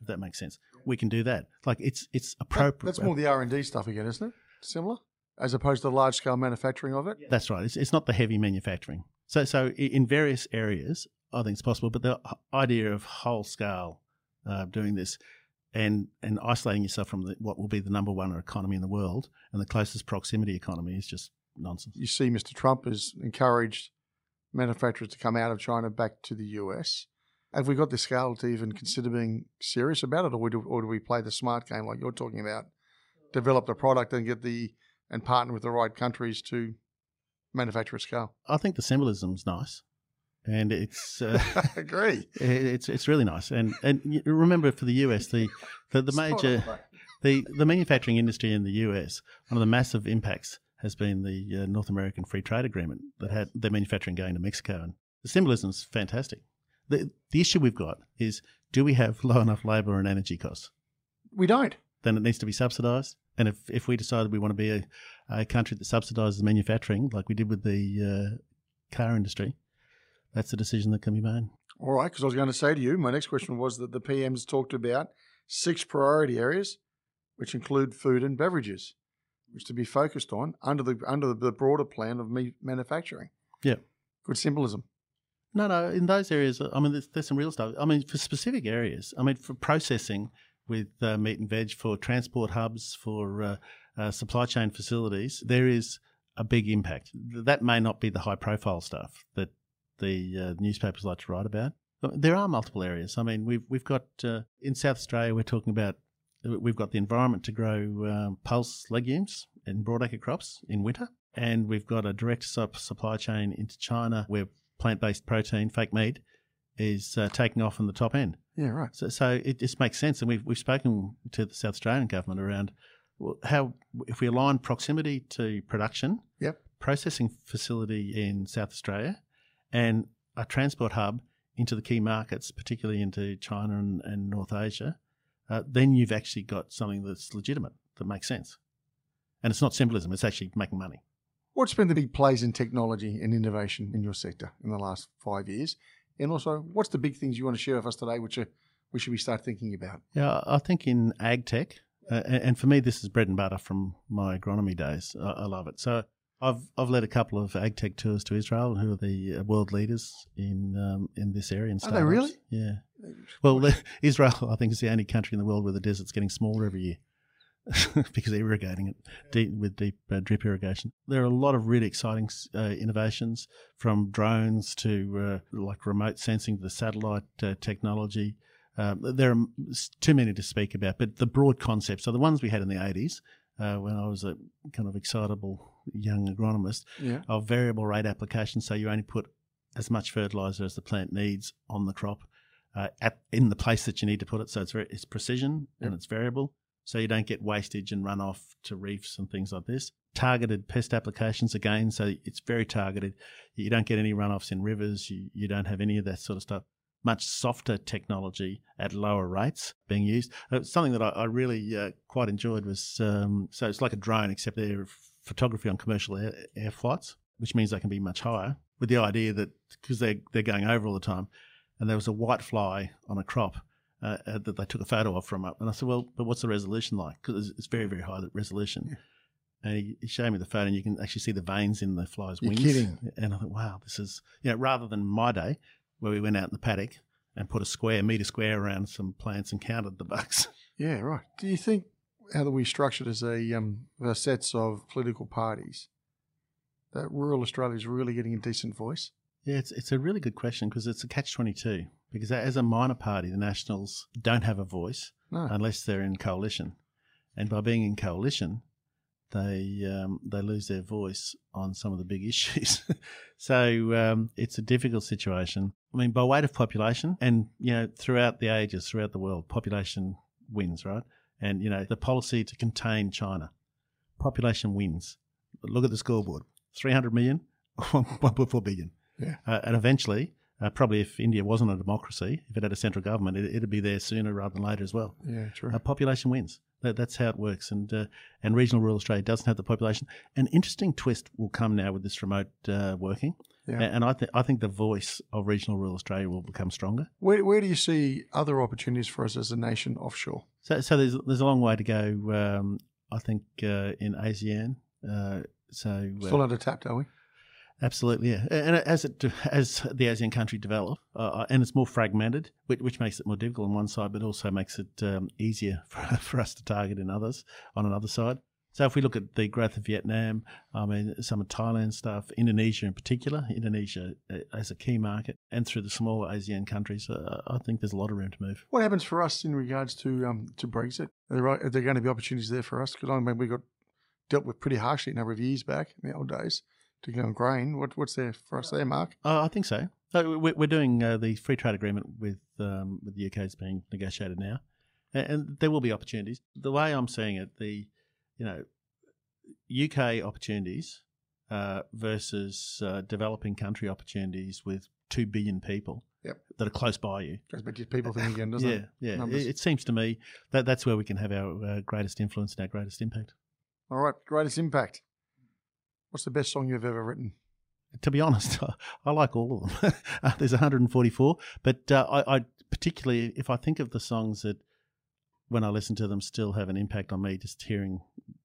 If that makes sense, we can do that. Like it's it's appropriate. That, that's more the R and D stuff again, isn't it? Similar, as opposed to large scale manufacturing of it. That's right. It's it's not the heavy manufacturing. So so in various areas, I think it's possible. But the idea of whole scale uh, doing this and and isolating yourself from the, what will be the number one economy in the world and the closest proximity economy is just nonsense. You see, Mr. Trump has encouraged manufacturers to come out of China back to the US. Have we got the scale to even consider being serious about it, or do, or do we play the smart game like you're talking about? Develop the product and get the and partner with the right countries to manufacture at scale. I think the symbolism's nice, and it's uh, I agree. It's it's really nice, and and remember for the US the the, the major the the manufacturing industry in the US one of the massive impacts has been the uh, North American Free Trade Agreement that had their manufacturing going to Mexico. And the symbolism is fantastic. The, the issue we've got is do we have low enough labour and energy costs? We don't. Then it needs to be subsidised. And if, if we decide we want to be a, a country that subsidises manufacturing, like we did with the uh, car industry, that's a decision that can be made. All right, because I was going to say to you, my next question was that the PM's talked about six priority areas, which include food and beverages which to be focused on under the under the broader plan of meat manufacturing. Yeah, good symbolism. No, no. In those areas, I mean, there's, there's some real stuff. I mean, for specific areas, I mean, for processing with uh, meat and veg, for transport hubs, for uh, uh, supply chain facilities, there is a big impact. That may not be the high profile stuff that the uh, newspapers like to write about. There are multiple areas. I mean, we've we've got uh, in South Australia, we're talking about we've got the environment to grow um, pulse legumes and broadacre crops in winter, and we've got a direct supply chain into China where plant-based protein, fake meat, is uh, taking off in the top end. Yeah, right. So, so it just makes sense, and we've we've spoken to the South Australian government around how if we align proximity to production, yep, processing facility in South Australia, and a transport hub into the key markets, particularly into China and, and North Asia, uh, then you've actually got something that's legitimate that makes sense. And it's not symbolism, it's actually making money. What's been the big plays in technology and innovation in your sector in the last five years? And also, what's the big things you want to share with us today, which are, we should be start thinking about? Yeah, I think in ag tech, uh, and for me, this is bread and butter from my agronomy days. I, I love it. So I've I've led a couple of ag tech tours to Israel, who are the uh, world leaders in um, in this area. In are they really? Yeah. Well, Israel, I think, is the only country in the world where the desert's getting smaller every year because they're irrigating it deep, with deep uh, drip irrigation. There are a lot of really exciting uh, innovations, from drones to uh, like remote sensing to the satellite uh, technology. Um, there are too many to speak about, but the broad concepts are the ones we had in the 80s uh, when I was a kind of excitable young agronomist yeah. of variable rate application. So you only put as much fertilizer as the plant needs on the crop uh, at in the place that you need to put it. So it's very, it's precision yeah. and it's variable. So you don't get wastage and runoff to reefs and things like this. Targeted pest applications again, so it's very targeted. You don't get any runoffs in rivers. You, you don't have any of that sort of stuff much softer technology at lower rates being used. Uh, something that I, I really uh, quite enjoyed was um, so it's like a drone, except they're photography on commercial air, air, flights, which means they can be much higher. with the idea that because they're they're going over all the time, and there was a white fly on a crop uh, uh, that they took a photo of from up, and I said, well, but what's the resolution like? Because it's, it's very very high resolution. And he, he showed me the photo, and you can actually see the veins in the fly's You're wings. kidding. And I thought, wow, this is you know rather than my day where we went out in the paddock and put a square meter square around some plants and counted the bugs. Yeah, right. Do you think how that we structured as a um, sets of political parties that rural Australia is really getting a decent voice? Yeah, it's it's a really good question because it's a catch twenty two. Because as a minor party, the Nationals don't have a voice No. unless they're in coalition, and by being in coalition, they um, they lose their voice on some of the big issues. so um, it's a difficult situation. I mean, by weight of population, and you know, throughout the ages, throughout the world, population wins, right? And you know, the policy to contain China, population wins. Look at the scoreboard: three hundred million, one point four billion. Yeah. Uh, and eventually, uh, probably if India wasn't a democracy, if it had a central government, it, it'd be there sooner rather than later as well. Yeah, true. Uh, population wins. That, that's how it works. And uh, and regional rural Australia doesn't have the population. An interesting twist will come now with this remote uh, working. Yeah. And I think I think the voice of regional rural Australia will become stronger. Where, where do you see other opportunities for us as a nation offshore? So so there's there's a long way to go. Um, I think uh, in ASEAN. Uh, so Still undertapped, are we? Absolutely, yeah. And as it as the ASEAN country develop, uh, and it's more fragmented, which, which makes it more difficult on one side, but also makes it um, easier for, for us to target in others on another side. So if we look at the growth of Vietnam, I mean some of Thailand stuff, Indonesia in particular, Indonesia uh, as a key market, and through the smaller ASEAN countries, uh, I think there's a lot of room to move. What happens for us in regards to um, to Brexit? Are there, are there going to be opportunities there for us? Because I mean, we got dealt with pretty harshly a number of years back in the old days to get on grain. What, what's there for us there, Mark? Uh, I think so. So we- we're doing uh, the free trade agreement with um, with the UK is being negotiated now, and, and there will be opportunities. The way I'm seeing it, the you know UK opportunities uh, versus uh, developing country opportunities with two billion people Yep. that are close by you. Back to people thing again, doesn't yeah, it? yeah. It, it seems to me that that's where we can have our uh, greatest influence and our greatest impact. All right, greatest impact. What's the best song you've ever written? to be honest, I like all of them. Uh, There's 144, but uh, I, I particularly, if I think of the songs that when I listen to them still have an impact on me, just hearing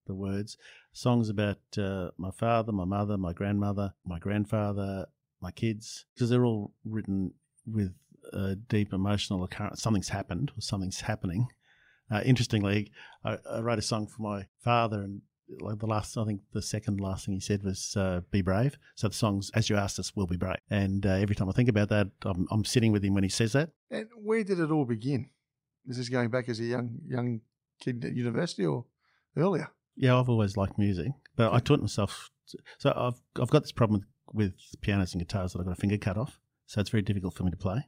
the words, songs about uh, my father, my mother, my grandmother, my grandfather, my kids, because they're all written with a deep emotional occurrence. Something's happened or something's happening. Uh, interestingly, I, I wrote a song for my father, and like the last, I think the second last thing he said was uh, "Be brave." So the songs, as you asked us, will be brave. And uh, every time I think about that, I'm, I'm sitting with him when he says that. And where did it all begin? Is this going back as a young young kid at university or earlier? Yeah, I've always liked music, but I taught myself. So I've I've got this problem with, with pianos and guitars that I've got a finger cut off, so it's very difficult for me to play.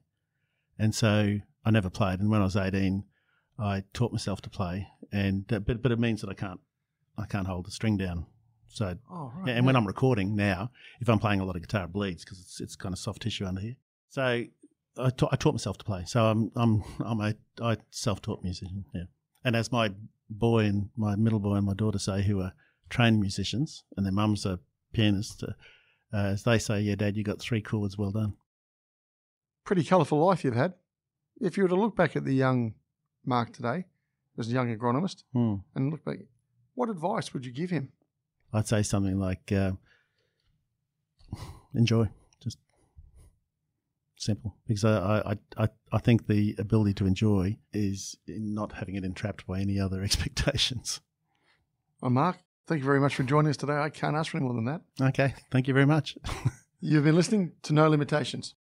And so I never played. And when I was eighteen, I taught myself to play, and uh, but but it means that I can't I can't hold the string down. So Oh, Yeah, and when I'm recording now, if I'm playing a lot of guitar, it bleeds because it's it's kind of soft tissue under here. So I taught I taught myself to play. So I'm I'm I'm a I self taught musician. Yeah, and as my boy and my middle boy and my daughter say, who are trained musicians, and their mums are pianists, uh, uh, as they say, "Yeah, Dad, you got three chords. Well done." pretty colourful life you've had. If you were to look back at the young Mark today, as a young agronomist, Hmm. and look back, what advice would you give him? I'd say something like, uh, "Enjoy." Just simple, because I, I I I think the ability to enjoy is in not having it entrapped by any other expectations. Well, Mark, thank you very much for joining us today. I can't ask for any more than that. Okay, thank you very much. You've been listening to No Limitations.